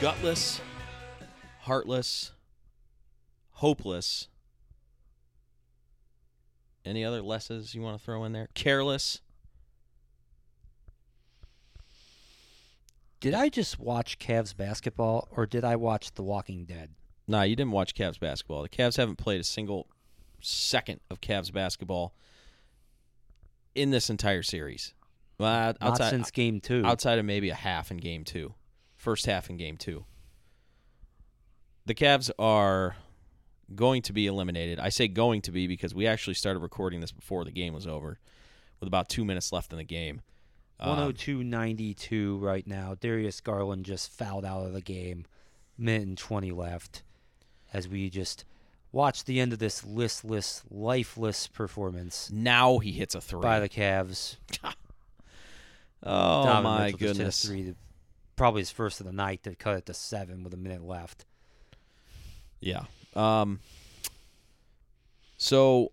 Gutless, heartless, hopeless. Any other lesses you want to throw in there? Careless. Did I just watch Cavs basketball or did I watch The Walking Dead? Nah, you didn't watch Cavs basketball. The Cavs haven't played a single second of Cavs basketball in this entire series. Well, Not outside, since game two. outside of maybe a half in game two, first half in game two. The Cavs are going to be eliminated. I say going to be because we actually started recording this before the game was over, with about two minutes left in the game. Um, 102.92 right now. Darius Garland just fouled out of the game. Minute and 20 left as we just watch the end of this listless, lifeless performance now he hits a three. by the Cavs. oh Donovan my Mitchell just hit a goodness! three to- probably his first of the night to cut it to seven with a minute left. Yeah. Um. So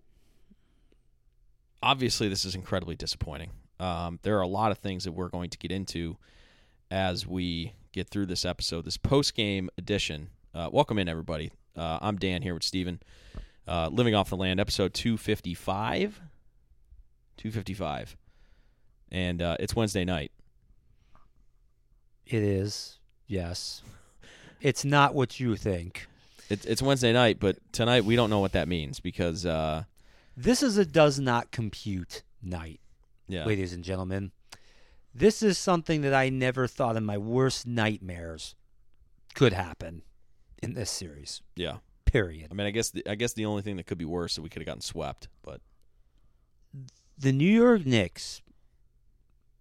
obviously, this is incredibly disappointing. Um, there are a lot of things that we're going to get into as we get through this episode, this post game edition. Uh, welcome in, everybody. Uh, I'm Dan here with Steven. Uh, Living off the land, episode 255. 255. And uh, it's Wednesday night. It is, yes. It's not what you think. It's, it's Wednesday night, but tonight we don't know what that means because, uh, This is a does not compute night. Yeah. ladies and gentlemen. This is something that I never thought in my worst nightmares could happen in this series. Yeah. Period. I mean, I guess the, I guess the only thing that could be worse is that we could have gotten swept, but The New York Knicks,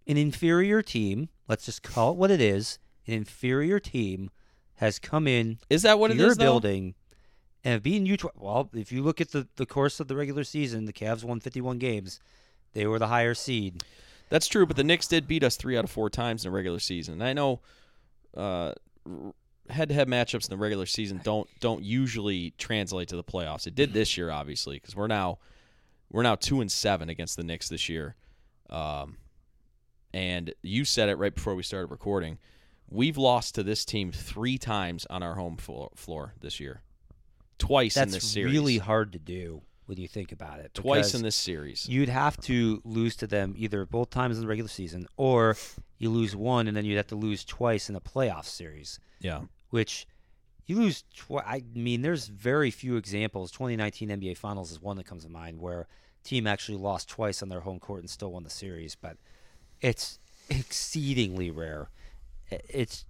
an inferior team, let's just call it what it is, an inferior team has come in is that what it your is? though? building and have beaten you. Tw- well, if you look at the, the course of the regular season, the Cavs won 51 games. They were the higher seed. That's true, but the Knicks did beat us three out of four times in the regular season. And I know uh, head-to-head matchups in the regular season don't don't usually translate to the playoffs. It did this year, obviously, because we're now we're now two and seven against the Knicks this year. Um, and you said it right before we started recording. We've lost to this team three times on our home floor, floor this year. Twice in this That's series. really hard to do when you think about it. Twice in this series. You'd have to lose to them either both times in the regular season, or you lose one and then you'd have to lose twice in a playoff series. yeah. Which you lose. Tw- I mean, there's very few examples. 2019 NBA Finals is one that comes to mind where team actually lost twice on their home court and still won the series, but it's exceedingly rare. It's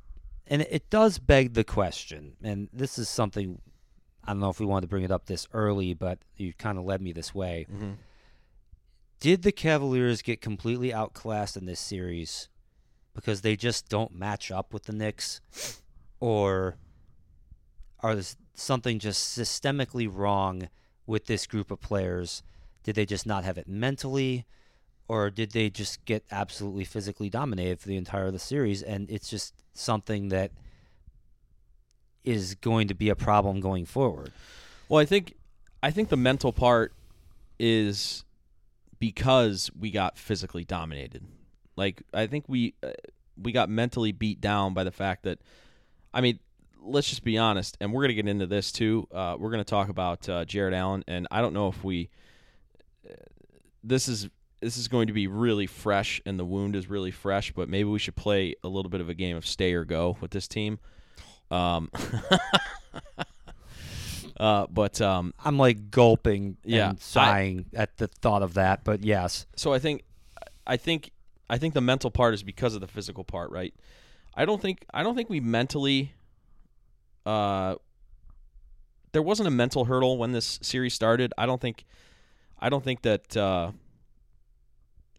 and it does beg the question, and this is something I don't know if we wanted to bring it up this early, but you kind of led me this way. Mm-hmm. Did the Cavaliers get completely outclassed in this series because they just don't match up with the Knicks, or are there something just systemically wrong with this group of players? Did they just not have it mentally, or did they just get absolutely physically dominated for the entire of the series? And it's just something that is going to be a problem going forward. Well, I think I think the mental part is because we got physically dominated. Like I think we uh, we got mentally beat down by the fact that I mean, let's just be honest, and we're gonna get into this too. Uh, we're gonna talk about uh, Jarrett Allen, and I don't know if we. uh, This is this is going to be really fresh, and the wound is really fresh. But maybe we should play a little bit of a game of stay or go with this team. Um, uh, but um, I'm like gulping Yeah, and sighing at the thought of that, but yes. so I think, I think, I think the mental part is because of the physical part, right? I don't think I don't think we mentally. Uh, there wasn't a mental hurdle when this series started. I don't think, I don't think that. Uh,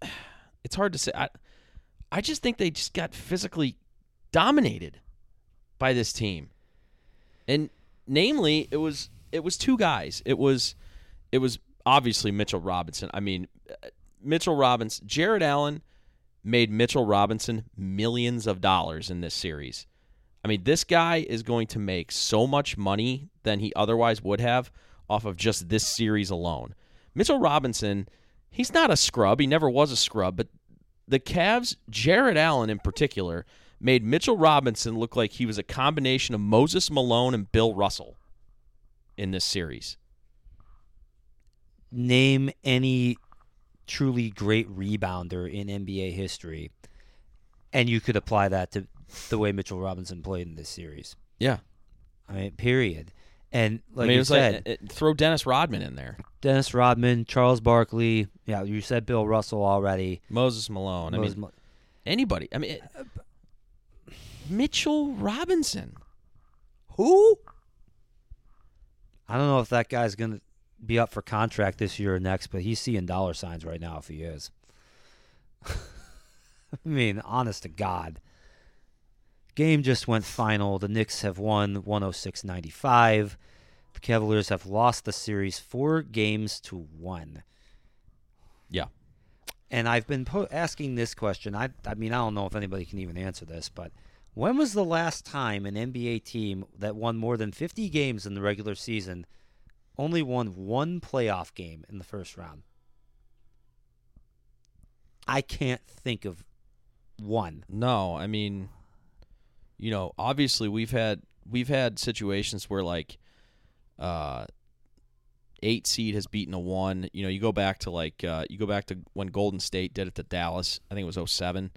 it's hard to say. I, I just think they just got physically dominated by this team, and namely, it was it was two guys. It was it was obviously Mitchell Robinson. I mean, uh, Mitchell Robinson, Jarrett Allen made Mitchell Robinson millions of dollars in this series. I mean, this guy is going to make so much money than he otherwise would have off of just this series alone. Mitchell Robinson, he's not a scrub. He never was a scrub, but the Cavs, Jarrett Allen in particular, made Mitchell Robinson look like he was a combination of Moses Malone and Bill Russell in this series. Name any truly great rebounder in NBA history, and you could apply that to the way Mitchell Robinson played in this series. Yeah. I mean, period. And like I mean, you said, like uh, uh, throw Dennis Rodman in there. Dennis Rodman, Charles Barkley. Yeah, you said Bill Russell already. Moses Malone. I mean, anybody. I mean, it- Mitchell Robinson. Who? I don't know if that guy's gonna be up for contract this year or next, but he's seeing dollar signs right now if he is. I mean, honest to God. Game just went final. The Knicks have won 106-95. The Cavaliers have lost the series 4 games to 1. Yeah. And I've been po- asking this question. I I mean, I don't know if anybody can even answer this, but when was the last time an NBA team that won more than 50 games in the regular season only won one playoff game in the first round? I can't think of one. No, I mean, you know, obviously we've had we've had situations where like uh eight seed has beaten a one. You know, you go back to like uh you go back to when Golden State did it to Dallas. I think it was 07.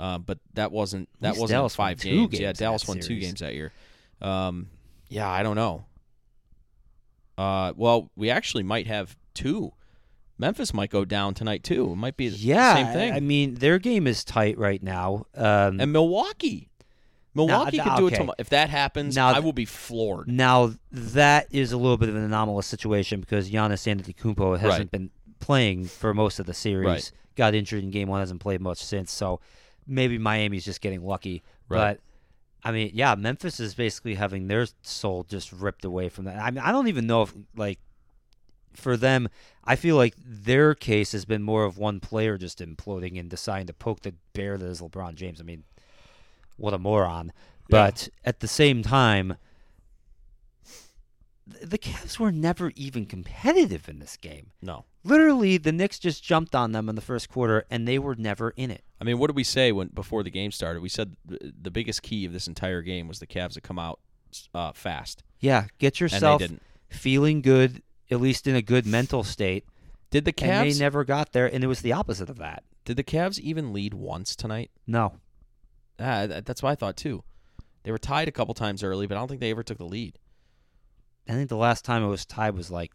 Uh, but that wasn't that wasn't Dallas five games. Yeah, games in Dallas won two games that year. Um, yeah, I don't know. Uh, well, we actually might have two. Memphis might go down tonight too. It might be the Yeah, same thing. I mean, their game is tight right now. Um, and Milwaukee. Milwaukee th- could do it okay. tomorrow. If that happens, Now I will be floored. Now that is a little bit of an anomalous situation because Giannis Antetokounmpo hasn't Right. been playing for most of the series. Right. Got injured in game one, hasn't played much since. So maybe Miami's just getting lucky. Right. But I mean, yeah, Memphis is basically having their soul just ripped away from that. I mean, I don't even know if like for them, I feel like their case has been more of one player just imploding and deciding to poke the bear that is LeBron James. I mean, what a moron. But at the same time, the Cavs were never even competitive in this game. No. Literally, the Knicks just jumped on them in the first quarter, and they were never in it. I mean, what did we say when before the game started? We said th- the biggest key of this entire game was the Cavs to come out uh, fast, Yeah, get yourself feeling good, at least in a good mental state. Did the Cavs? And they never got there, and it was the opposite of that. did the Cavs even lead once tonight? No. Ah, th- that's what I thought too. They were tied a couple times early, but I don't think they ever took the lead. I think the last time it was tied was like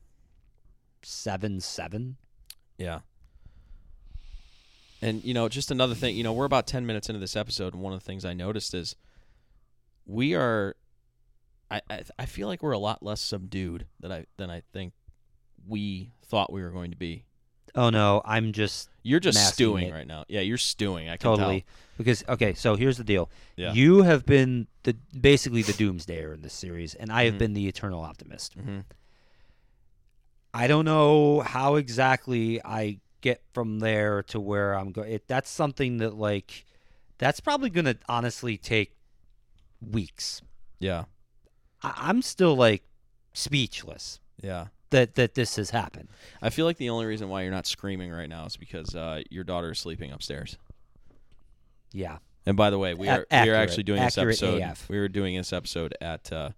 7 7. Yeah. And you know, just another thing, you know, we're about 10 minutes into this episode and one of the things I noticed is we are I I, I feel like we're a lot less subdued than I than I think we thought we were going to be. Oh, no. I'm just You're just stewing it. right now. Yeah, you're stewing. I can totally. Because, okay, so here's the deal. Yeah. You have been the basically the doomsdayer in this series, and I have Mhm. been the eternal optimist. tell. hmm I don't know how exactly I get from there to where I'm going. It, that's something that like that's probably going to honestly take weeks. Yeah. I, I'm still like speechless Yeah. That that this has happened. I feel like the only reason why you're not screaming right now is because uh, your daughter is sleeping upstairs. Yeah, And by the way, we A- are we are actually doing this episode. AF. We were doing this episode at uh,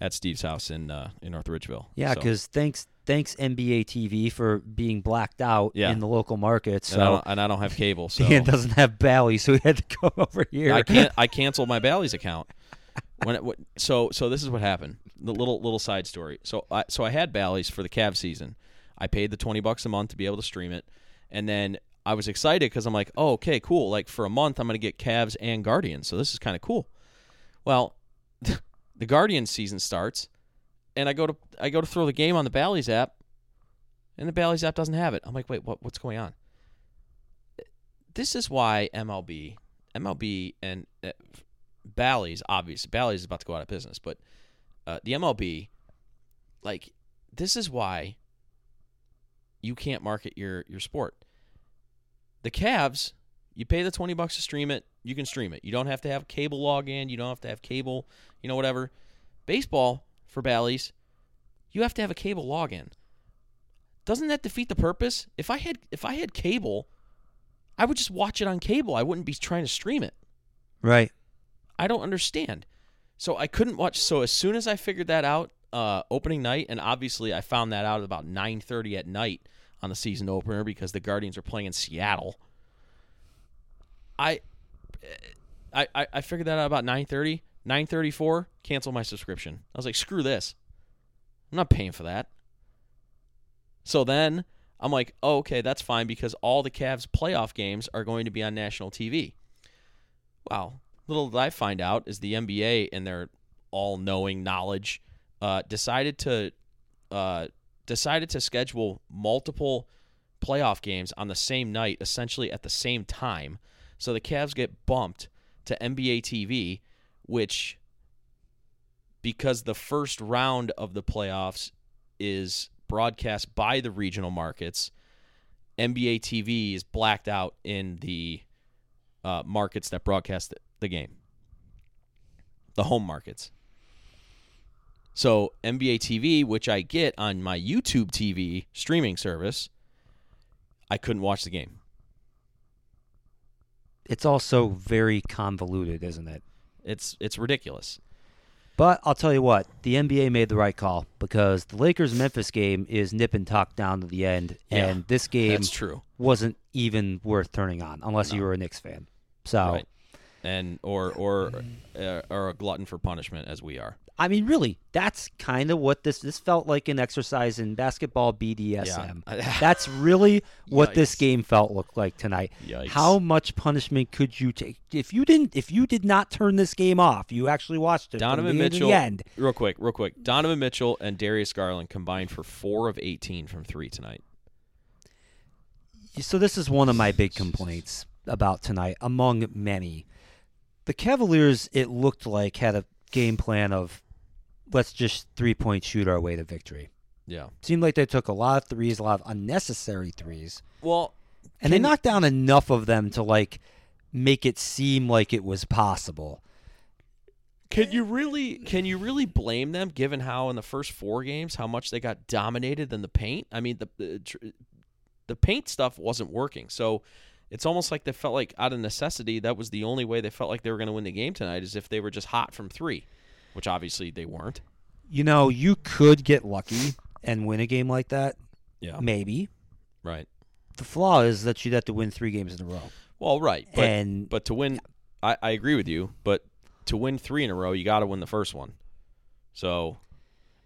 at Steve's house in uh, in North Ridgeville. yeah. So- Because thanks thanks NBA TV for being blacked out Yeah. in the local market. and, I So don't, and I don't have cable, so Dan doesn't have Bally, so he had to come over here. I can't. I canceled my Bally's account. When it, so so this is what happened. The little little side story. So I so I had Bally's for the Cavs season. I paid the twenty bucks a month to be able to stream it, and then I was excited because I'm like, oh okay, cool. Like for a month, I'm gonna get Cavs and Guardians, so this is kind of cool. Well, the Guardians season starts, and I go to I go to throw the game on the Bally's app, and the Bally's app doesn't have it. I'm like, wait, what what's going on? This is why MLB, MLB, and uh, Bally's obviously Bally's is about to go out of business, but uh, the MLB, like, this is why you can't market your your sport. The Cavs, you pay the twenty bucks to stream it. You can stream it. You don't have to have cable login. You don't have to have cable. You know whatever. Baseball for Bally's, you have to have a cable login. Doesn't that defeat the purpose? If I had if I had cable, I would just watch it on cable. I wouldn't be trying to stream it. Right. I don't understand. So I couldn't watch. So as soon as I figured that out, uh, opening night, and obviously I found that out at about 9:30 at night on the season opener because the Guardians are playing in Seattle. I, I, I figured that out about 9:30. 9:34, cancel my subscription. I was like, screw this. I'm not paying for that. So then I'm like, oh, okay, that's fine because all the Cavs playoff games are going to be on national TV. Wow. Little did I find out is the NBA in their all-knowing knowledge uh, decided to uh, decided to schedule multiple playoff games on the same night, essentially at the same time. So the Cavs get bumped to NBA TV, which because the first round of the playoffs is broadcast by the regional markets, NBA TV is blacked out in the uh, markets that broadcast the game, the home markets. So NBA TV, which I get on my YouTube TV streaming service, I couldn't watch the game. It's also very convoluted, isn't it? It's it's ridiculous. But I'll tell you what, the NBA made the right call because the Lakers Memphis game is nip and tuck down to the end, Yeah, and this game That's true. wasn't even worth turning on unless you were a Knicks fan. So Right. And or or uh, or a glutton for punishment as we are. I mean, really, that's kind of what this this felt like an exercise in basketball BDSM. Yeah. That's really what this game felt looked like tonight. Yikes. How much punishment could you take if you didn't if you did not turn this game off? You actually watched it Donovan the beginning to Mitchell, the end. real quick, real quick. Donovan Mitchell and Darius Garland combined for four of eighteen from three tonight. So this is one of my big complaints about tonight, among many. The Cavaliers, it looked like, had a game plan of let's just three point shoot our way to victory. Yeah. Seemed like they took a lot of threes, a lot of unnecessary threes, Well, and they knocked down enough of them to like make it seem like it was possible. Can you really can you really blame them given how in the first four games how much they got dominated in the paint? I mean the the, the paint stuff wasn't working. So it's almost like they felt like out of necessity that was the only way they felt like they were going to win the game tonight is if they were just hot from 3, which obviously they weren't. You know, you could get lucky and win a game like that, Yeah. maybe. Right. The flaw is that you'd have to win three games in a row. Well, right. But and but to win I, I agree with you, but to win 3 in a row, you got to win the first one. So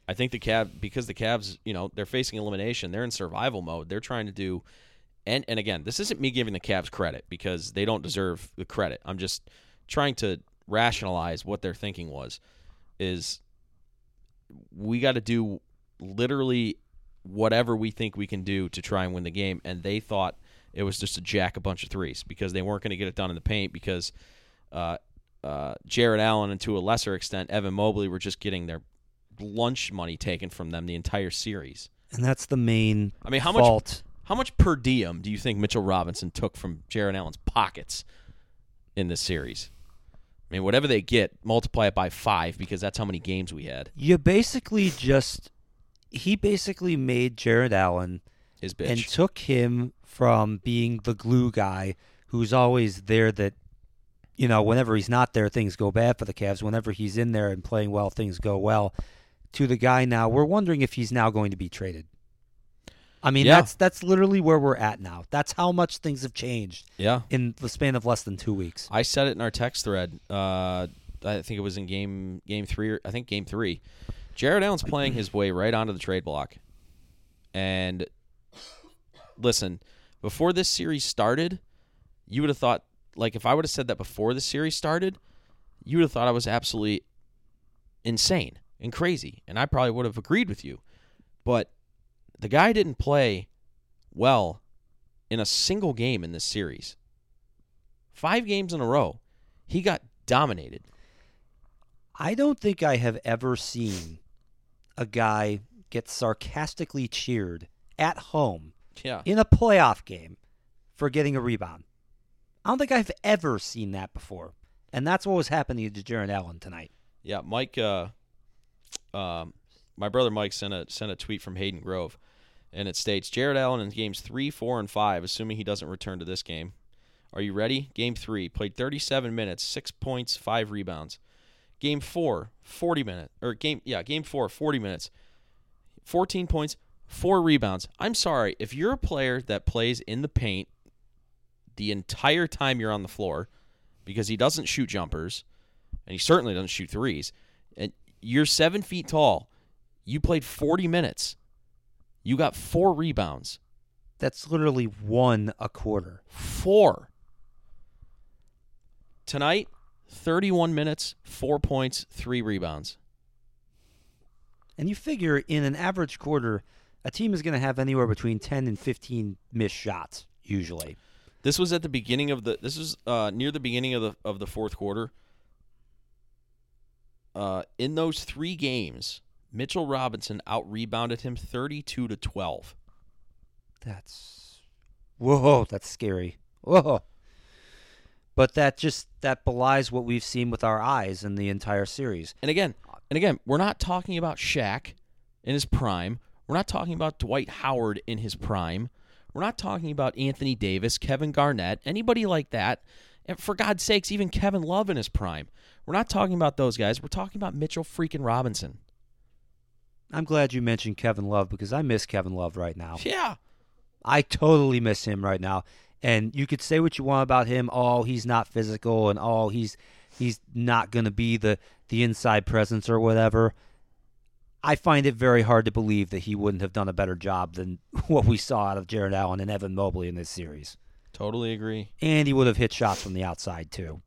I think the Cavs because the Cavs, you know, they're facing elimination. They're in survival mode. They're trying to do and and again, this isn't me giving the Cavs credit because they don't deserve the credit. I'm just trying to rationalize what their thinking was is we got to do literally whatever we think we can do to try and win the game and they thought it was just to jack a bunch of threes because they weren't going to get it done in the paint because uh, uh, Jarrett Allen and to a lesser extent Evan Mobley were just getting their lunch money taken from them the entire series. and that's the main I mean, how much fault. How much per diem do you think Mitchell Robinson took from Jarrett Allen's pockets in this series? I mean, whatever they get, multiply it by five because that's how many games we had. You basically just he basically made Jarrett Allen His bitch. and took him from being the glue guy who's always there that you know, whenever he's not there things go bad for the Cavs. Whenever he's in there and playing well, things go well. To the guy now, we're wondering if he's now going to be traded. I mean, Yeah. that's that's literally where we're at now. That's how much things have changed yeah, in the span of less than 2 weeks. I said it in our text thread. Uh, I think it was in game game three. Or, I think game three. Jarrett Allen's playing his way right onto the trade block. And listen, before this series started, you would have thought, like, if I would have said that before the series started, you would have thought I was absolutely insane and crazy, and I probably would have agreed with you. But the guy didn't play well in a single game in this series. Five games in a row, he got dominated. I don't think I have ever seen a guy get sarcastically cheered at home Yeah. in a playoff game for getting a rebound. I don't think I've ever seen that before. And that's what was happening to Jarrett Allen tonight. Yeah, Mike. Uh, um, my brother Mike sent a sent a tweet from Hayden Grove, and it states Jarrett Allen in games three, four, and five, assuming he doesn't return to this game. Are you ready? Game three played 37 minutes, six points, five rebounds. Game four, 40 minutes, or game yeah, game four, 40 minutes, 14 points, four rebounds. I'm sorry if you're a player that plays in the paint the entire time you're on the floor, because he doesn't shoot jumpers, and he certainly doesn't shoot threes. And you're seven feet tall. You played 40 minutes. You got four rebounds. That's literally one a quarter. Four. Tonight, 31 minutes, four points, three rebounds. And you figure in an average quarter, a team is going to have anywhere between 10 and 15 missed shots, usually. This was at the beginning of the. This was uh, near the beginning of the of the fourth quarter. Uh, in those three games, Mitchell Robinson out rebounded him thirty-two to twelve. That's whoa, that's scary. Whoa. But that just that belies what we've seen with our eyes in the entire series. And again, and again, we're not talking about Shaq in his prime. We're not talking about Dwight Howard in his prime. We're not talking about Anthony Davis, Kevin Garnett, anybody like that. And for God's sakes, even Kevin Love in his prime. We're not talking about those guys. We're talking about Mitchell freaking Robinson. I'm glad you mentioned Kevin Love because I miss Kevin Love right now. Yeah. I totally miss him right now. And you could say what you want about him. Oh, he's not physical, and oh, he's he's not going to be the the inside presence or whatever. I find it very hard to believe that he wouldn't have done a better job than what we saw out of Jarrett Allen and Evan Mobley in this series. Totally agree. And he would have hit shots from the outside too.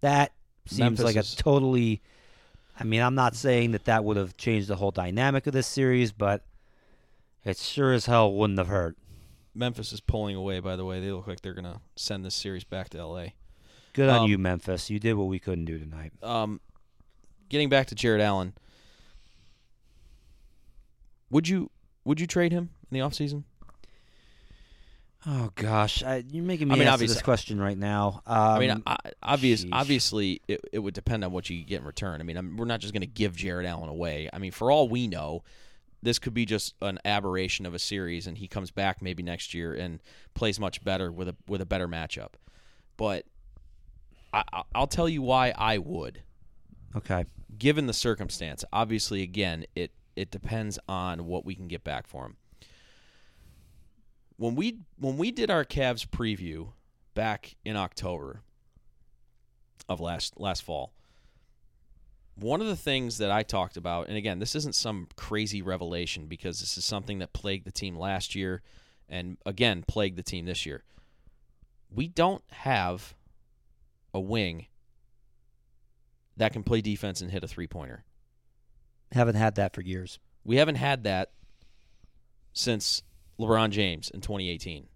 That seems Memphis like a totally. I mean, I'm not saying that that would have changed the whole dynamic of this series, but it sure as hell wouldn't have hurt. Memphis is pulling away, by the way. They look like they're going to send this series back to LA. Good on Um, you, Memphis. You did what we couldn't do tonight. Um, getting back to Jarrett Allen, would you would you trade him in the offseason? Oh gosh, I, you're making me I mean, answer this question right now. Um, I mean, I, obvious, sheesh. obviously, it, it would depend on what you get in return. I mean, I'm, we're not just going to give Jarrett Allen away. I mean, for all we know, this could be just an aberration of a series, and he comes back maybe next year and plays much better with a with a better matchup. But I, I- I'll tell you why I would. okay, given the circumstance, obviously, again, it it depends on what we can get back for him. When we when we did our Cavs preview back in October of last last fall, one of the things that I talked about, and again, this isn't some crazy revelation because this is something that plagued the team last year, and again plagued the team this year. We don't have a wing that can play defense and hit a three pointer. haven't had that for years. We haven't had that since LeBron James in 2018,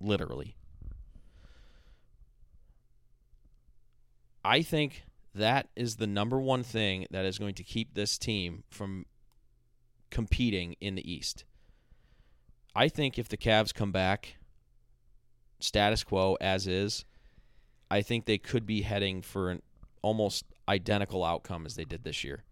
literally. I think that is the number one thing that is going to keep this team from competing in the East. I think if the Cavs come back status quo as is, I think they could be heading for an almost identical outcome as they did this year.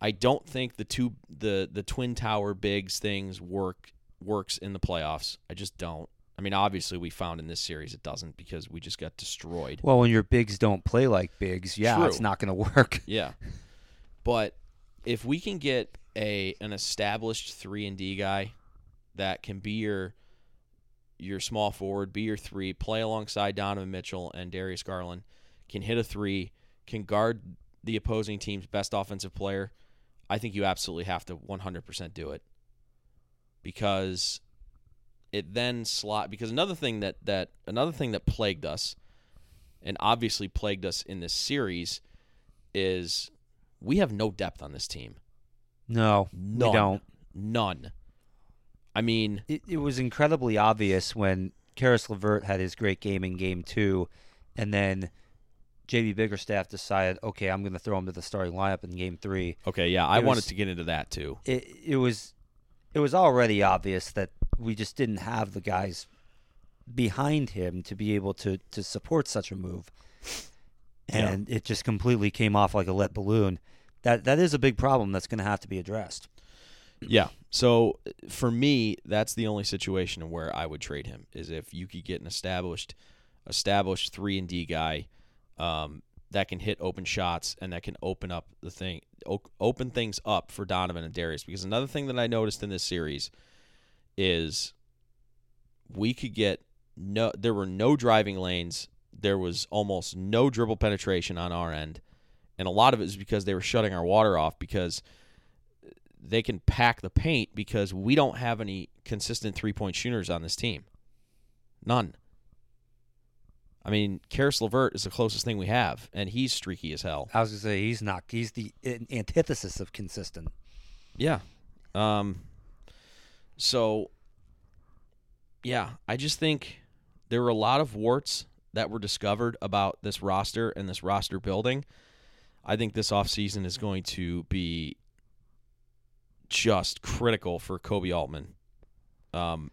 I don't think the two the the twin tower bigs things work works in the playoffs. I just don't. I mean, obviously we found in this series it doesn't because we just got destroyed. Well, when your bigs don't play like bigs, yeah, True. it's not going to work. Yeah. But if we can get a an established 3 and D guy that can be your your small forward, be your 3, play alongside Donovan Mitchell and Darius Garland, can hit a 3, can guard the opposing team's best offensive player, I think you absolutely have to 100% do it. Because it then slot because another thing that that another thing that plagued us and obviously plagued us in this series is we have no depth on this team. No, None. we don't. None. I mean, It, it was incredibly obvious when Caris Levert had his great game in Game Two, and then JB Bickerstaff decided, okay, I'm going to throw him to the starting lineup in Game Three. okay, yeah, I It wanted was- to get into that too. It it was it was already obvious that we just didn't have the guys behind him to be able to to support such a move. Yeah. And it just completely came off like a lead balloon. That that is a big problem that's going to have to be addressed. Yeah. So uh, for me, that's the only situation where I would trade him is if you could get an established, established three and D guy, um, that can hit open shots and that can open up the thing, open things up for Donovan and Darius. Because another thing that I noticed in this series is we could get no, there were no driving lanes. There was almost no dribble penetration on our end, and a lot of it is because they were shutting our water off because they can pack the paint because we don't have any consistent three point shooters on this team. None. I mean, Caris Levert is the closest thing we have, and he's streaky as hell. I was going to say he's not. He's the antithesis of consistent. Yeah. Um. So. Yeah, I just think there were a lot of warts that were discovered about this roster and this roster building. I think this offseason is going to be just critical for Koby Altman. Um,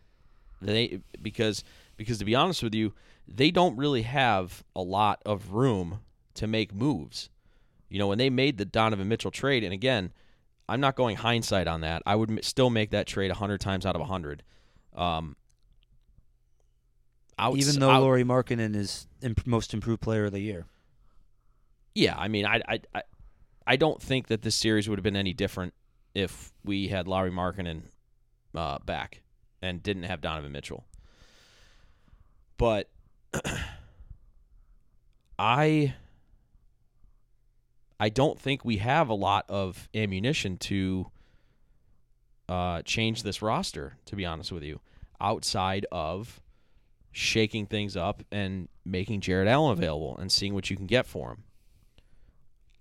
they because because to be honest with you, they don't really have a lot of room to make moves. You know, when they made the Donovan Mitchell trade, and again, I'm not going hindsight on that. I would m- still make that trade 100 times out of 100. Um, outs- Even though out- Lauri Markkanen is imp- most improved player of the year. yeah, I mean, I, I, I, I don't think that this series would have been any different if we had Lauri Markkanen uh, back and didn't have Donovan Mitchell. But I, I don't think we have a lot of ammunition to uh, change this roster. To be honest with you, outside of shaking things up and making Jarrett Allen available and seeing what you can get for him.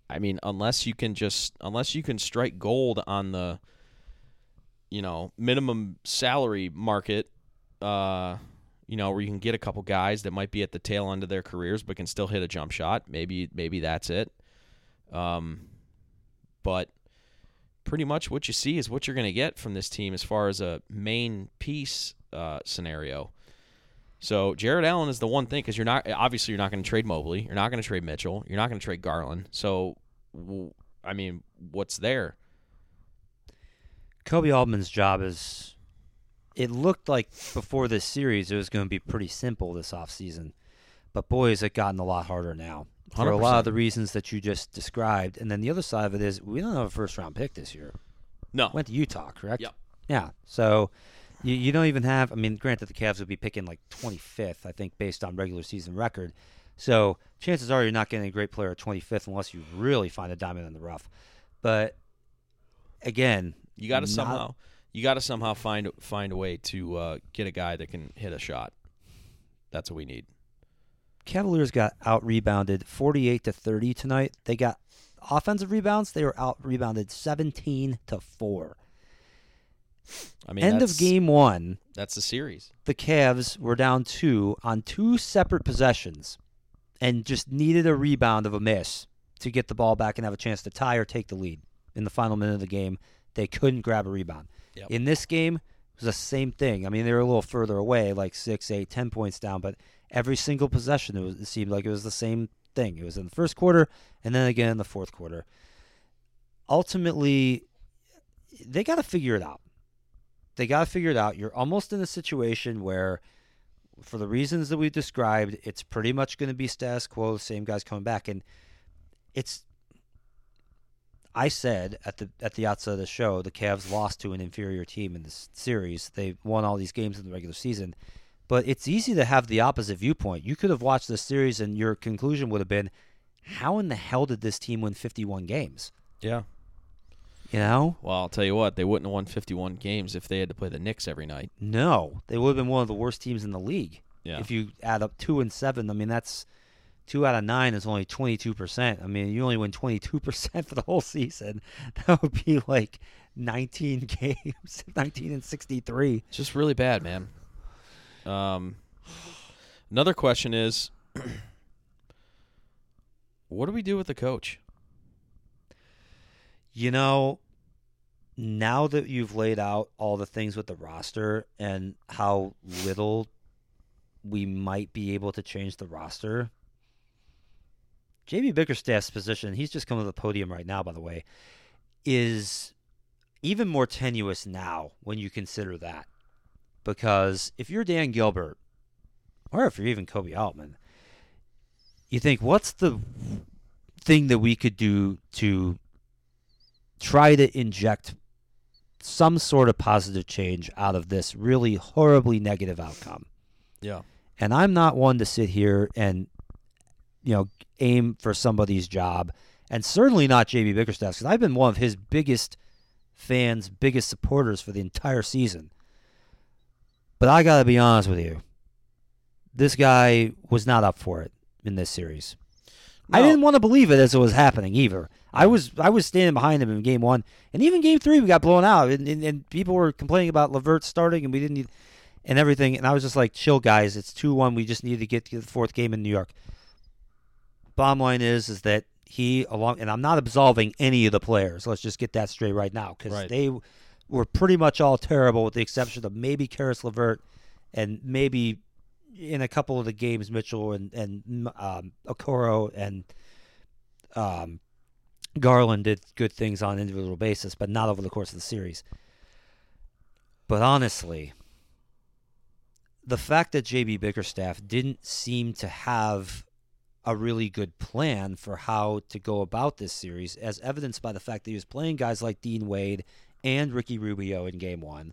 I mean, unless you can just unless you can strike gold on the you know, minimum salary market uh you know, where you can get a couple guys that might be at the tail end of their careers but can still hit a jump shot. Maybe maybe that's it. Um but pretty much what you see is what you're going to get from this team as far as a main piece uh, scenario. So Jarrett Allen is the one thing because you're not obviously you're not going to trade Mobley, you're not going to trade Mitchell, you're not going to trade Garland. So, I mean, what's there? Koby Altman's job is. It looked like before this series it was going to be pretty simple this offseason. But boy, has it gotten a lot harder now. For a lot of the reasons that you just described. And then the other side of it is we don't have a first round pick this year. No, Went to Utah, correct? Yep. Yeah. So you, you don't even have. I mean, granted, the Cavs would be picking like 25th, I think, based on regular season record. So chances are you're not getting a great player at 25th unless you really find a diamond in the rough. But again, you got to somehow you got to somehow find find a way to uh, get a guy that can hit a shot. That's what we need. Cavaliers got out rebounded 48 to 30 tonight. They got offensive rebounds. They were out rebounded 17 to 4. I mean, End of game 1, That's the series. the Cavs were down 2 on two separate possessions and just needed a rebound of a miss to get the ball back and have a chance to tie or take the lead in the final minute of the game. They couldn't grab a rebound. Yep. In this game, it was the same thing. I mean, they were a little further away, like six, eight, ten points down, but every single possession, it, was, it seemed like it was the same thing. It was in the first quarter and then again in the fourth quarter. Ultimately, they got to figure it out. They got to figure it out. You're almost in a situation where, for the reasons that we described, it's pretty much going to be status quo. Same guys coming back, and it's. I said at the at the outset of the show, the Cavs lost to an inferior team in this series. They won all these games in the regular season, but it's easy to have the opposite viewpoint. You could have watched this series, and your conclusion would have been, "How in the hell did this team win 51 games?" Yeah. You know, Well, I'll tell you what, they wouldn't have won 51 games if they had to play the Knicks every night. no, they would have been one of the worst teams in the league. Yeah. If you add up two and seven, I mean that's two out of nine is only twenty two percent. I mean you only win twenty two percent for the whole season. That would be like nineteen games, nineteen and sixty three. It's just really bad, man. Um, another question is, what do we do with the coach? You know, now that you've laid out all the things with the roster and how little we might be able to change the roster. JB Bickerstaff's position, he's just come to the podium right now, by the way, is even more tenuous now when you consider that. Because if you're Dan Gilbert, or if you're even Koby Altman, you think, what's the thing that we could do to try to inject some sort of positive change out of this really horribly negative outcome? Yeah. And I'm not one to sit here and, you know, aim for somebody's job, and certainly not JB Bickerstaff, because I've been one of his biggest fans, biggest supporters for the entire season. But I got to be honest with you. This guy was not up for it in this series. I didn't want to believe it as it was happening either. I was I was standing behind him in game one, and even game three we got blown out, and, and, and people were complaining about Levert starting, and we didn't need, and everything, and I was just like, chill, guys, it's two one. We just need to get to the fourth game in New York. Bottom line is is that he along, and I'm not absolving any of the players. Let's just get that straight right now, because Right. they were pretty much all terrible, with the exception of maybe Caris Levert, and maybe in a couple of the games, Mitchell and and um, Okoro and um, Garland did good things on an individual basis, but not over the course of the series. But honestly, the fact that JB Bickerstaff didn't seem to have a really good plan for how to go about this series, as evidenced by the fact that he was playing guys like Dean Wade and Ricky Rubio in game one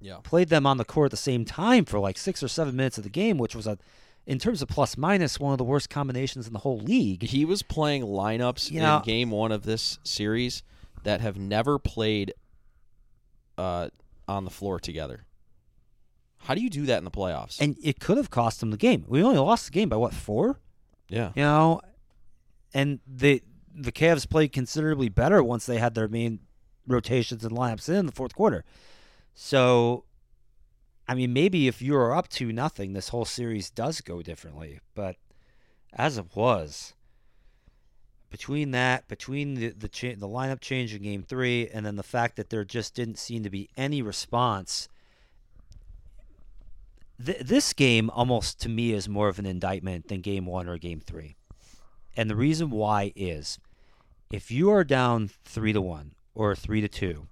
Yeah. played them on the court at the same time for like six or seven minutes of the game, which was a, in terms of plus minus, one of the worst combinations in the whole league. He was playing lineups You know- in game one of this series that have never played uh, on the floor together. How do you do that in the playoffs? And it could have cost them the game. We only lost the game by what four? Yeah. You know, and the the Cavs played considerably better once they had their main rotations and lineups in the fourth quarter. So, I mean, maybe if you are up to nothing, this whole series does go differently. But as it was, between that, between the the, cha- the lineup change in Game Three, and then the fact that there just didn't seem to be any response. Th- this game almost to me is more of an indictment than Game One or Game Three, and the reason why is, if you are down three to one or three to two,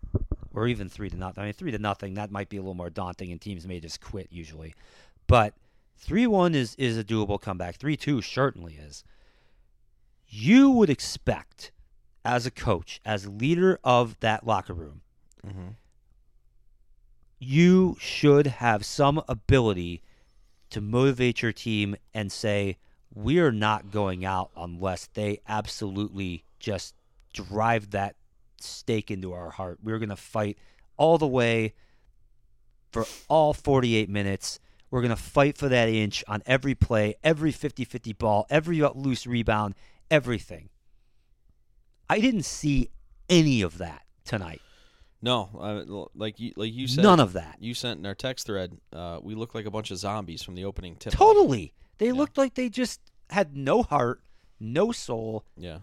or even three to nothing. I mean, three to nothing that might be a little more daunting, and teams may just quit usually. But three one is is a doable comeback. Three two certainly is. You would expect, as a coach, as leader of that locker room, hmm you should have some ability to motivate your team and say, we are not going out unless they absolutely just drive that stake into our heart. We're going to fight all the way for all 48 minutes. We're going to fight for that inch on every play, every 50 50 ball, every loose rebound, everything. I didn't see any of that tonight. No, uh, like you, like you said, None of that. you sent in our text thread. Uh, we look like a bunch of zombies from the opening tip. Totally. They looked like they just had no heart, no soul, Yeah.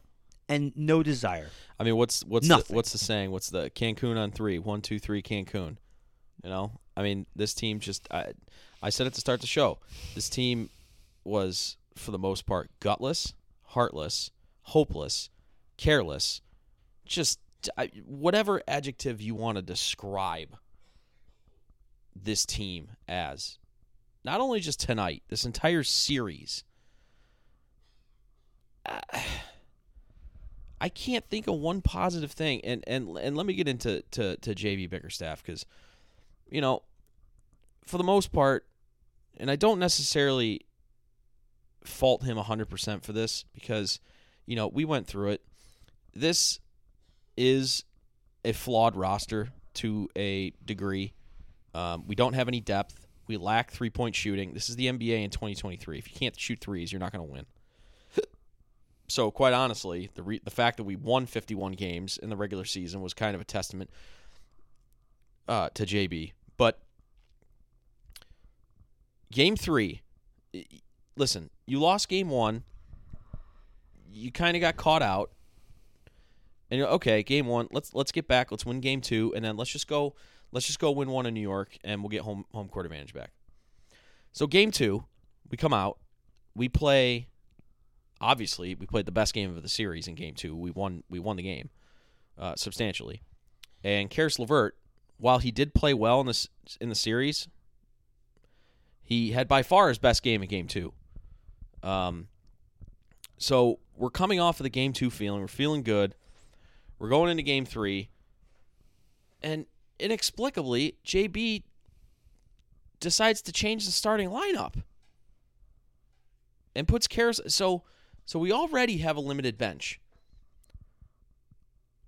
and no desire. I mean, what's what's the, what's the saying? What's the Cancun on three? One, two, three, Cancun. You know, I mean, this team just. I, I said it to start the show. This team was, for the most part, gutless, heartless, hopeless, careless. Just whatever adjective you want to describe this team as. Not only just tonight, this entire series. I can't think of one positive thing, and and and let me get into to to JB Bickerstaff because, you know, for the most part, and I don't necessarily fault him hundred percent for this because, you know, we went through it. This is a flawed roster to a degree. Um, we don't have any depth. We lack three point shooting. This is the NBA in 2023. If you can't shoot threes, you're not going to win. So quite honestly, the re- the fact that we won 51 games in the regular season was kind of a testament uh, to JB. But game three, listen, you lost game one. You kind of got caught out, and you're okay. Game one, let's let's get back. Let's win game two, and then let's just go. Let's just go win one in New York, and we'll get home home court advantage back. So game two, we come out, we play. Obviously, we played the best game of the series in Game Two. We won. We won the game uh, substantially. And Caris Levert, while he did play well in this in the series, he had by far his best game in Game Two. Um, so we're coming off of the Game Two feeling. We're feeling good. We're going into Game Three, and inexplicably, JB decides to change the starting lineup and puts Caris. So, so we already have a limited bench.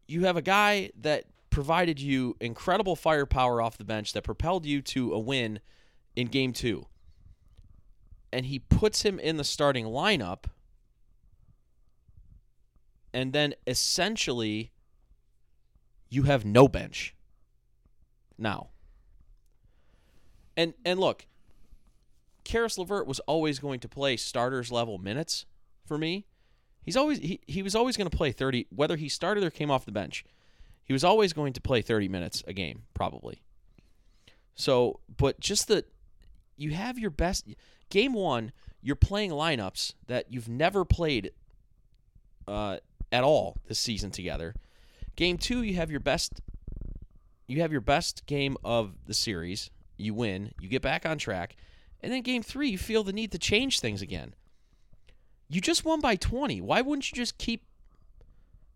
You have a guy that provided you incredible firepower off the bench that propelled you to a win in game two. And he puts him in the starting lineup. And then essentially, you have no bench now. And and look, Caris LeVert was always going to play starters level minutes for me. He's always he, he was always going to play 30 whether he started or came off the bench. He was always going to play 30 minutes a game probably. So, but just the you have your best game 1, you're playing lineups that you've never played uh, at all this season together. Game 2, you have your best you have your best game of the series. You win, you get back on track. And then game 3, you feel the need to change things again. You just won by 20. Why wouldn't you just keep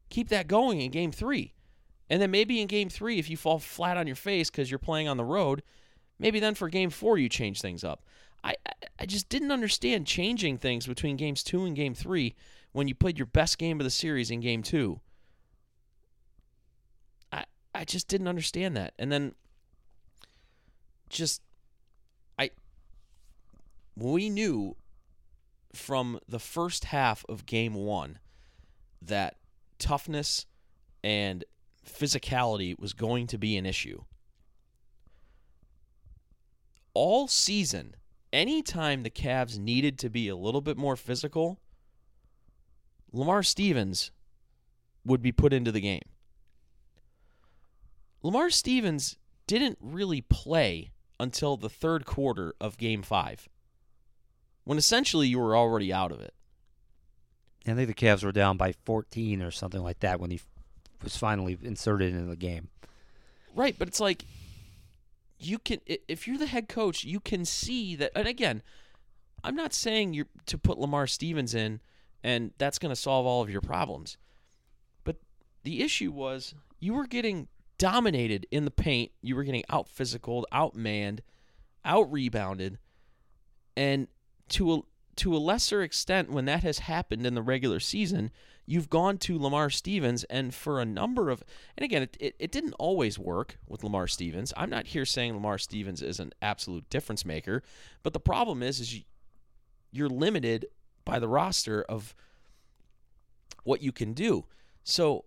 keep that going in game 3? And then maybe in game 3 if you fall flat on your face cuz you're playing on the road, maybe then for game 4 you change things up. I I- just didn't understand changing things between games 2 and game 3 when you played your best game of the series in game 2. I just didn't understand that. And then just I we knew from the first half of game 1 that toughness and physicality was going to be an issue. All season, anytime the Cavs needed to be a little bit more physical, Lamar Stevens would be put into the game. Lamar Stevens didn't really play until the third quarter of game five, when essentially you were already out of it. I think the Cavs were down by 14 or something like that when he was finally inserted into the game. Right, but it's like you can if you're the head coach, you can see that and again, I'm not saying you're to put Lamar Stevens in and that's going to solve all of your problems. But the issue was you were getting dominated in the paint, you were getting out physical, out manned, out rebounded, and to a to a lesser extent when that has happened in the regular season, you've gone to Lamar Stevens and for a number of and again it, it, it didn't always work with Lamar Stevens. I'm not here saying Lamar Stevens is an absolute difference maker, but the problem is is you, you're limited by the roster of what you can do. So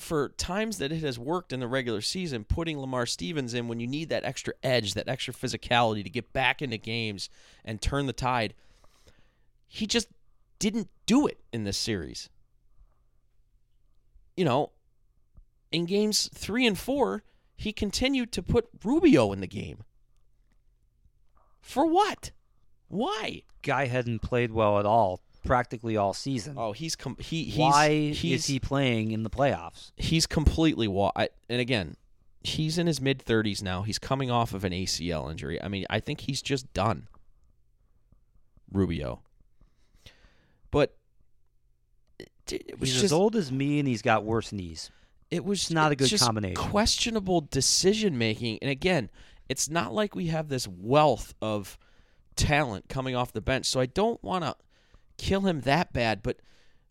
for times that it has worked in the regular season, putting Lamar Stevens in when you need that extra edge, that extra physicality to get back into games and turn the tide, he just didn't do it in this series. You know, in games three and four, he continued to put Rubio in the game. For what? Why? Guy hadn't played well at all practically all season. Oh, he's com- he he's Why he's, is he playing in the playoffs? he's completely wa- I, and again he's in his mid 30s now he's coming off of an acl injury i mean i think he's just done rubio but it, it was He's just as old as me and he's got worse knees. it was not a good combination. questionable decision making and again it's not like we have this wealth of talent coming off the bench so i don't want to kill him that bad but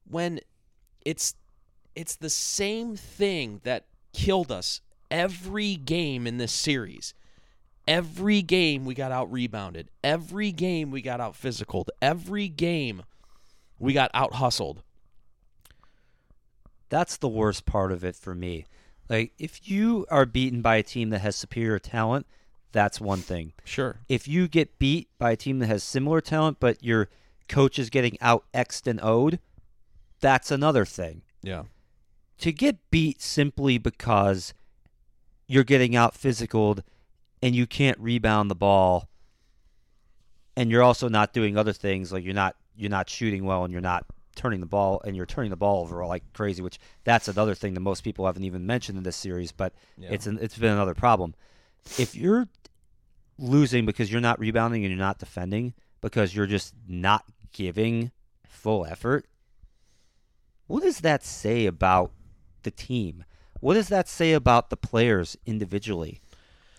when it's it's the same thing that killed us every game in this series. Every game we got out rebounded. Every game we got out physical every game we got out hustled. That's the worst part of it for me. Like if you are beaten by a team that has superior talent, that's one thing. sure. If you get beat by a team that has similar talent but your coach is getting out X'd and O'd, that's another thing. yeah To get beat simply because you're getting out physicaled and you can't rebound the ball and you're also not doing other things like you're not you're not shooting well and you're not turning the ball and you're turning the ball over like crazy, which that's another thing that most people haven't even mentioned in this series, but Yeah. it's an, it's been another problem. If you're losing because you're not rebounding and you're not defending because you're just not giving full effort, what does that say about the team? What does that say about the players individually?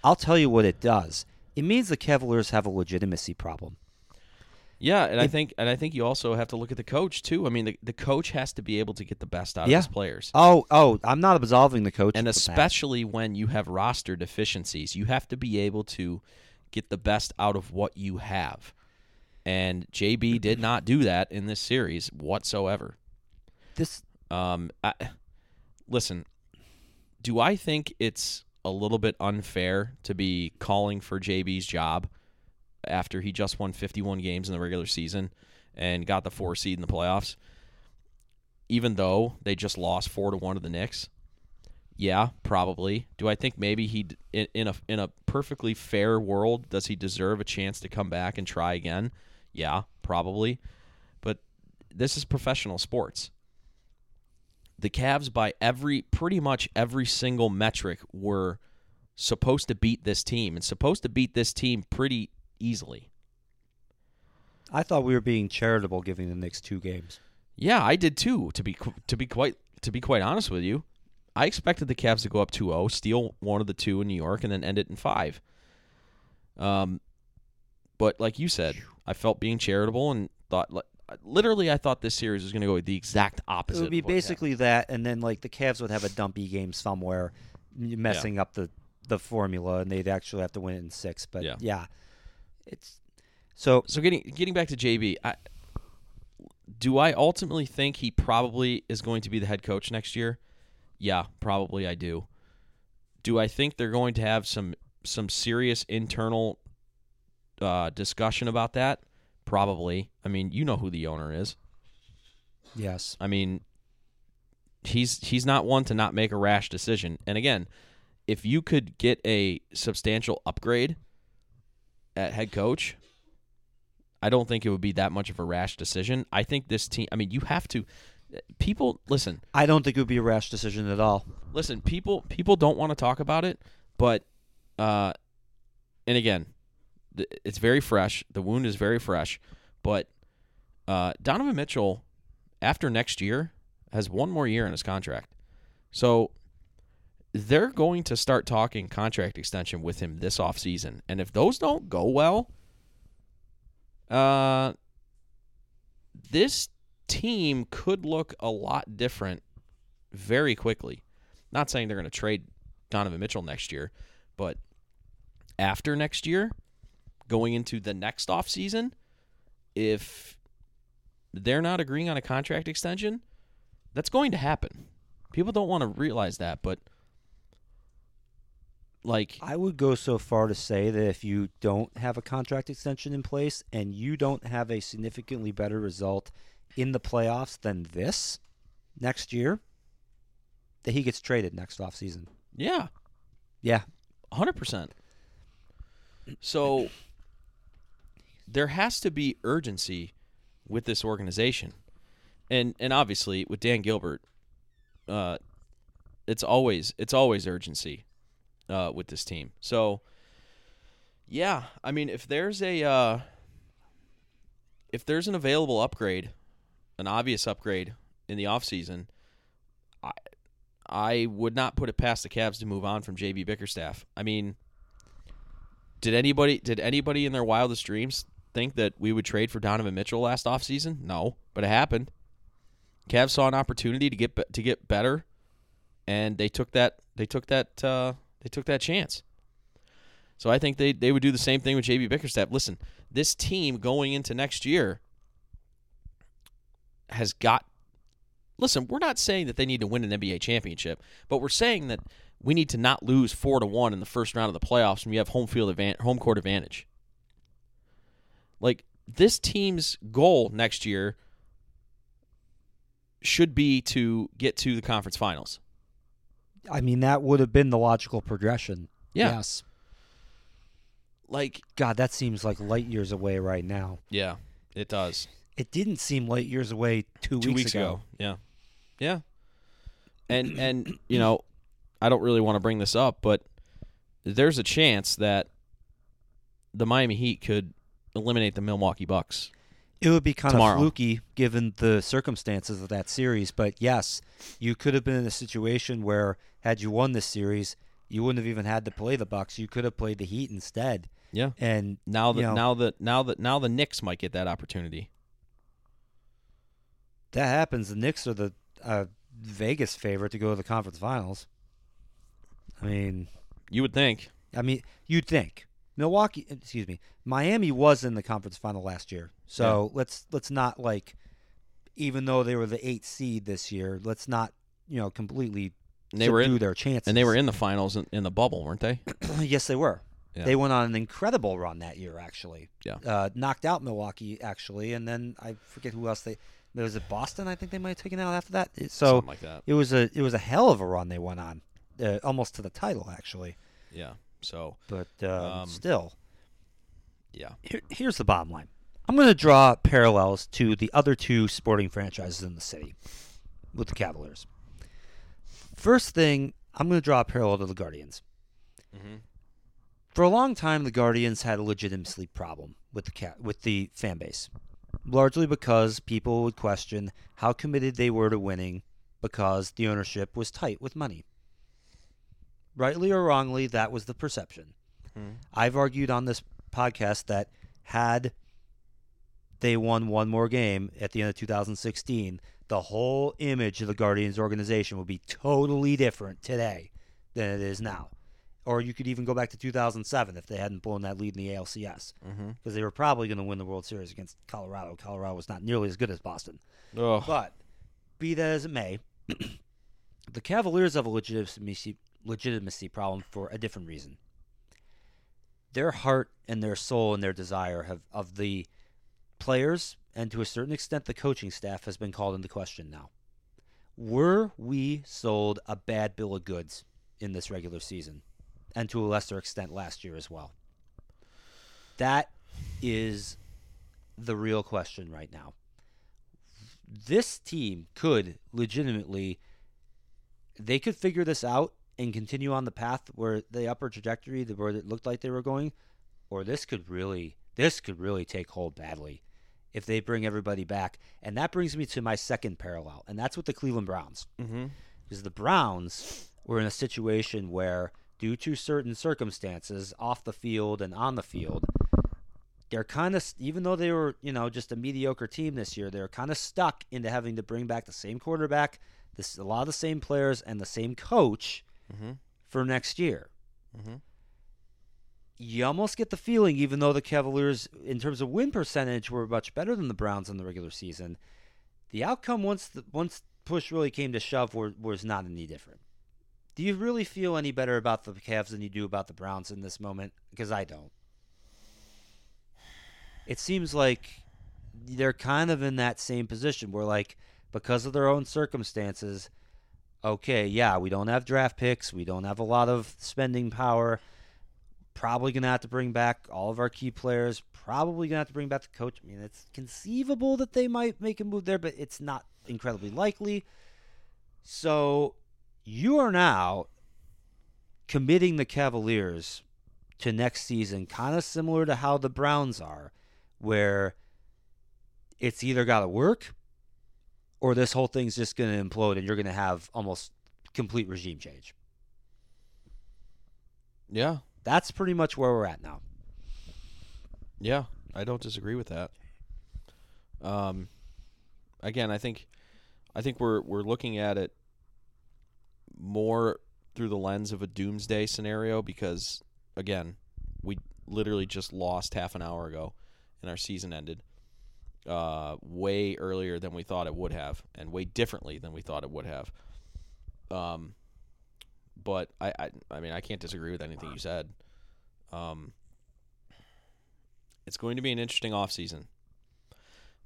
I'll tell you what it does. It means the Cavaliers have a legitimacy problem. Yeah, and I think and I think you also have to look at the coach too. I mean, the, the coach has to be able to get the best out Yeah. of his players. Oh, oh, I'm not absolving the coach. and especially when you have roster deficiencies, you have to be able to get the best out of what you have. And JB did not do that in this series whatsoever. this Um, I, listen, do I think it's a little bit unfair to be calling for JB's job after he just won 51 games in the regular season and got the four seed in the playoffs, even though they just lost four to one to the Knicks? Yeah, probably. Do I think maybe he in, in a in a perfectly fair world does he deserve a chance to come back and try again? Yeah, probably. But this is professional sports the Cavs by every pretty much every single metric were supposed to beat this team and supposed to beat this team pretty easily. I thought we were being charitable giving the Knicks two games. Yeah, I did too. To be to be quite to be quite honest with you, I expected the Cavs to go up 2-0, steal one of the two in New York, and then end it in five. Um, but like you said, I felt being charitable and thought like literally I thought this series was going to go the exact opposite. It would be of what happened. basically that, and then like the Cavs would have a dumpy game somewhere, messing up the the formula, and they'd actually have to win it in six. But Yeah. yeah, it's so So getting getting back to JB, I, do I ultimately think he probably is going to be the head coach next year? Yeah, probably I do. Do I think they're going to have some some serious internal uh, discussion about that? Probably. I mean, you know who the owner is. yes, I mean, he's he's not one to not make a rash decision. And again, if you could get a substantial upgrade at head coach, I don't think it would be that much of a rash decision. I think this team. I mean, you have to. People listen. I don't think it would be a rash decision at all. Listen. People. People don't want to talk about it, but, uh, and again, it's very fresh. The wound is very fresh, but uh, Donovan Mitchell, after next year, has one more year in his contract. So they're going to start talking contract extension with him this offseason. And if those don't go well, uh, this team could look a lot different very quickly. Not saying they're going to trade Donovan Mitchell next year, but after next year, going into the next offseason, if they're not agreeing on a contract extension, that's going to happen. People don't want to realize that, but like I would go so far to say that if you don't have a contract extension in place and you don't have a significantly better result in the playoffs than this next year, that he gets traded next offseason. yeah, Yeah, hundred percent. So there has to be urgency with this organization, and and obviously with Dan Gilbert, uh, it's always it's always urgency uh, with this team. So yeah, I mean if there's a uh, if there's an available upgrade, an obvious upgrade in the offseason, I I would not put it past the Cavs to move on from JB Bickerstaff. I mean, did anybody did anybody in their wildest dreams think that we would trade for Donovan Mitchell last offseason? No, but it happened. Cavs saw an opportunity to get to get better, and they took that they took that uh, they took that chance. So I think they they would do the same thing with JB Bickerstaff. Listen, this team going into next year has got listen, we're not saying that they need to win an NBA championship, but we're saying that we need to not lose four to one in the first round of the playoffs when you have home field advan- home court advantage. Like this team's goal next year should be to get to the conference finals. I mean that would have been the logical progression. Yeah. Yes. like God, that seems like light years away right now. yeah, it does. It didn't seem light years away two, Two weeks ago. Yeah. Yeah. And and you know, I don't really want to bring this up, but there's a chance that the Miami Heat could eliminate the Milwaukee Bucks. It would be kind Tomorrow. of fluky given the circumstances of that series, but yes, you could have been in a situation where had you won this series, you wouldn't have even had to play the Bucks. You could have played the Heat instead. Yeah. And Now that you know, now that now that now the Knicks might get that opportunity. that happens. The Knicks are the uh, Vegas favorite to go to the conference finals. I mean, You would think. I mean, you'd think Milwaukee, excuse me, Miami was in the conference final last year. So let's let's not like, even though they were the eighth seed this year, let's not you know completely And they were in their chances. and they were in the finals in, in the bubble, weren't they? yes, they were. Yeah. They went on an incredible run that year, actually. Yeah. Uh, knocked out Milwaukee, actually, and then I forget who else they. There Was it Boston? I think they might have taken out after that. It- So Something like that. it was a it was a hell of a run they went on, uh, almost to the title, actually. Yeah. So, But uh, Um, still, yeah. here, here's the bottom line. I'm going to draw parallels to the other two sporting franchises in the city with the Cavaliers. First thing, I'm going to draw a parallel to the Guardians. Mm-hmm. For a long time, the Guardians had a legitimacy problem with the ca- with the fan base, largely because people would question how committed they were to winning because the ownership was tight with money. Rightly or wrongly, that was the perception. I've argued on this podcast that had they won one more game at the end of 2016, the whole image of the Guardians organization would be totally different today than it is now. Or you could even go back to 2007 if they hadn't blown that lead in the ALCS, Mm-hmm. because they were probably going to win the World Series against Colorado. Colorado was not nearly as good as Boston. Oh, But be that as it may, the Cavaliers have a legitimacy legitimacy problem for a different reason. Their heart and their soul and their desire have of the players and to a certain extent the coaching staff has been called into question now. Were we sold a bad bill of goods in this regular season? And to a lesser extent last year as well. That is the real question right now this team could legitimately they could figure this out and continue on the path where the upper trajectory the where it looked like they were going or this could really this could really take hold badly if they bring everybody back and that brings me to my second parallel and that's with the Cleveland Browns mm-hmm. because the Browns were in a situation where, due to certain circumstances off the field and on the field, they're kind of, even though they were, you know, just a mediocre team this year, they're kind of stuck into having to bring back the same quarterback, this a lot of the same players, and the same coach Mm-hmm. for next year. Mm-hmm. You almost get the feeling, even though the Cavaliers, in terms of win percentage, were much better than the Browns in the regular season, the outcome once the, once push really came to shove were, was not any different. Do you really feel any better about the Cavs than you do about the Browns in this moment? Because I don't. It seems like they're kind of in that same position where, like, because of their own circumstances, okay, yeah, we don't have draft picks, we don't have a lot of spending power. Probably gonna have to bring back all of our key players. Probably gonna have to bring back the coach. I mean, it's conceivable that they might make a move there, but it's not incredibly likely. So you are now committing the Cavaliers to next season, kind of similar to how the Browns are, where it's either got to work or this whole thing's just going to implode and you're going to have almost complete regime change. Yeah. That's pretty much where we're at now. Yeah, I don't disagree with that. Um, again, I think, I think we're we're looking at it more through the lens of a doomsday scenario because, again, we literally just lost half an hour ago, and our season ended uh, way earlier than we thought it would have, and way differently than we thought it would have. Um, but I, I, I mean, I can't disagree with anything you said. Um, it's going to be an interesting offseason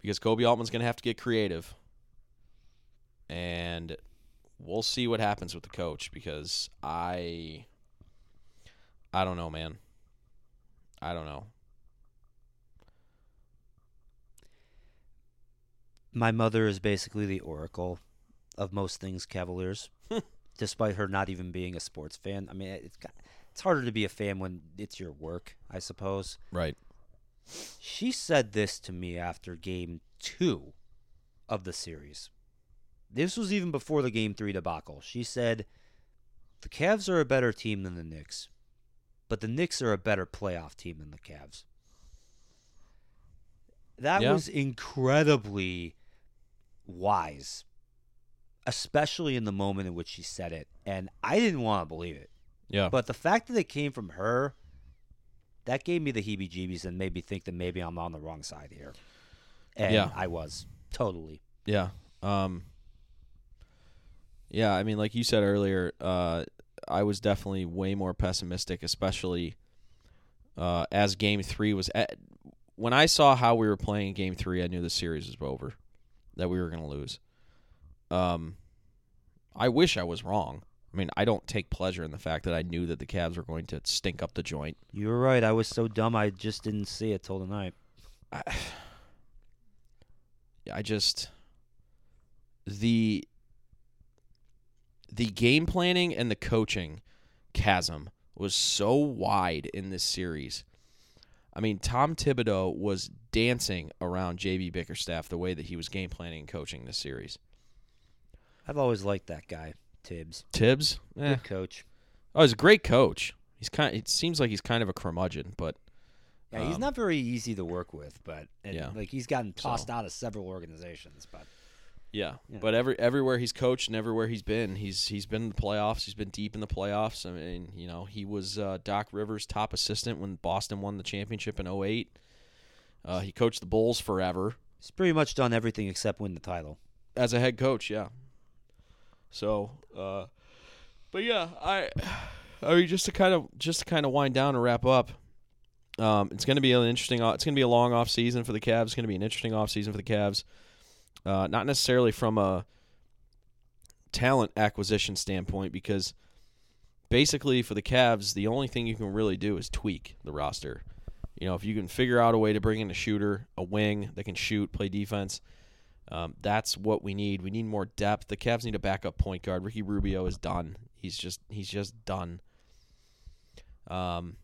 because Koby Altman's going to have to get creative. And we'll see what happens with the coach because I I don't know, man. I don't know. My mother is basically the oracle of most things Cavaliers, despite her not even being a sports fan. I mean, it's got, it's harder to be a fan when it's your work, I suppose. Right. She said this to me after game two of the series. This was even before the game three debacle. She said, The Cavs are a better team than the Knicks, but the Knicks are a better playoff team than the Cavs. That Yeah. was incredibly wise, especially in the moment in which she said it. And I didn't want to believe it. Yeah. But the fact that it came from her, that gave me the heebie jeebies and made me think that maybe I'm on the wrong side here. And Yeah. I was. Totally. Yeah. Um Yeah, I mean like you said earlier, uh I was definitely way more pessimistic especially uh as game 3 was at, when I saw how we were playing in game 3, I knew the series was over. That we were going to lose. Um I wish I was wrong. I mean, I don't take pleasure in the fact that I knew that the Cavs were going to stink up the joint. You were right. I was so dumb I just didn't see it till tonight. I, I just the the game planning and the coaching chasm was so wide in this series. I mean, Tom Thibodeau was dancing around JB Bickerstaff the way that he was game planning and coaching this series. I've always liked that guy, Thibs. Thibs, eh. Good coach. oh, he's a great coach. He's kind. Of, It seems like he's kind of a curmudgeon, but Yeah, he's Um, not very easy to work with, but and, Yeah. like he's gotten tossed So- out of several organizations. But Yeah, Yeah. but every everywhere he's coached and everywhere he's been, he's he's been in the playoffs. He's been deep in the playoffs. I mean, you know, he was uh, Doc Rivers' top assistant when Boston won the championship in 08. Uh, he coached the Bulls forever he's pretty much done everything except win the title. as a head coach. Yeah. So, uh, but yeah, I, I mean, just to kind of just to kind of wind down and wrap up. Um, it's going to be an interesting. It's going to be a long off season for the Cavs. It's going to be an interesting off season for the Cavs. Uh, not necessarily from a talent acquisition standpoint, because basically for the Cavs, the only thing you can really do is tweak the roster. You know, if you can figure out a way to bring in a shooter, a wing that can shoot, play defense, um, that's what we need. We need more depth. The Cavs need a backup point guard. Ricky Rubio is done. He's just he's just done. Um.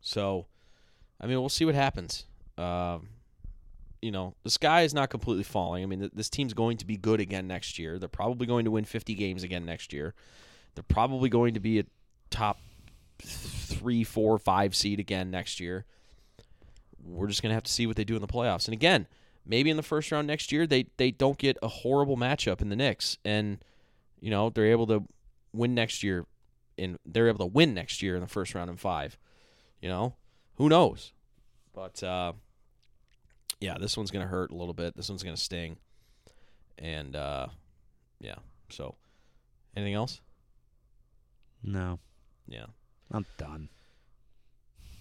So, I mean, we'll see what happens. Um, you know, the sky is not completely falling. I mean, th- this team's going to be good again next year. They're probably going to win 50 games again next year. They're probably going to be a top three, four, five seed again next year. We're just gonna have to see what they do in the playoffs. And again, maybe in the first round next year, they they don't get a horrible matchup in the Knicks, and you know they're able to win next year. In they're able to win next year in the first round in five. You know, who knows? But uh, yeah, this one's gonna hurt a little bit. This one's gonna sting, and uh, yeah. So, anything else? No, Yeah. I'm done.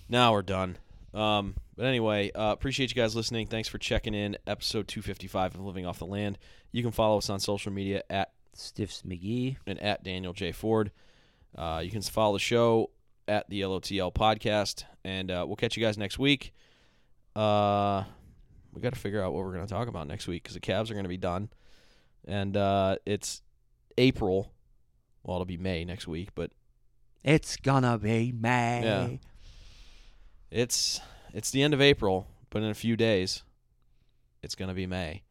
Now we're done. Um, but anyway, uh, appreciate you guys listening. Thanks for checking in. Episode 255 of Living Off the Land. You can follow us on social media at Stiffs McGee. and at Daniel J Ford. Uh, you can follow the show at the LOTL podcast, and uh, we'll catch you guys next week. Uh, we got to figure out what we're going to talk about next week because the Cavs are going to be done, and uh, it's April. Well, it'll be May next week, but It's gonna be May. Yeah. it's it's the end of April, but in a few days, it's going to be May.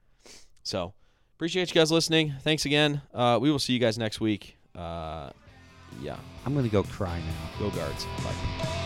So appreciate you guys listening. Thanks again. Uh, we will see you guys next week. Uh, yeah, I'm gonna go cry now. go guards. Bye.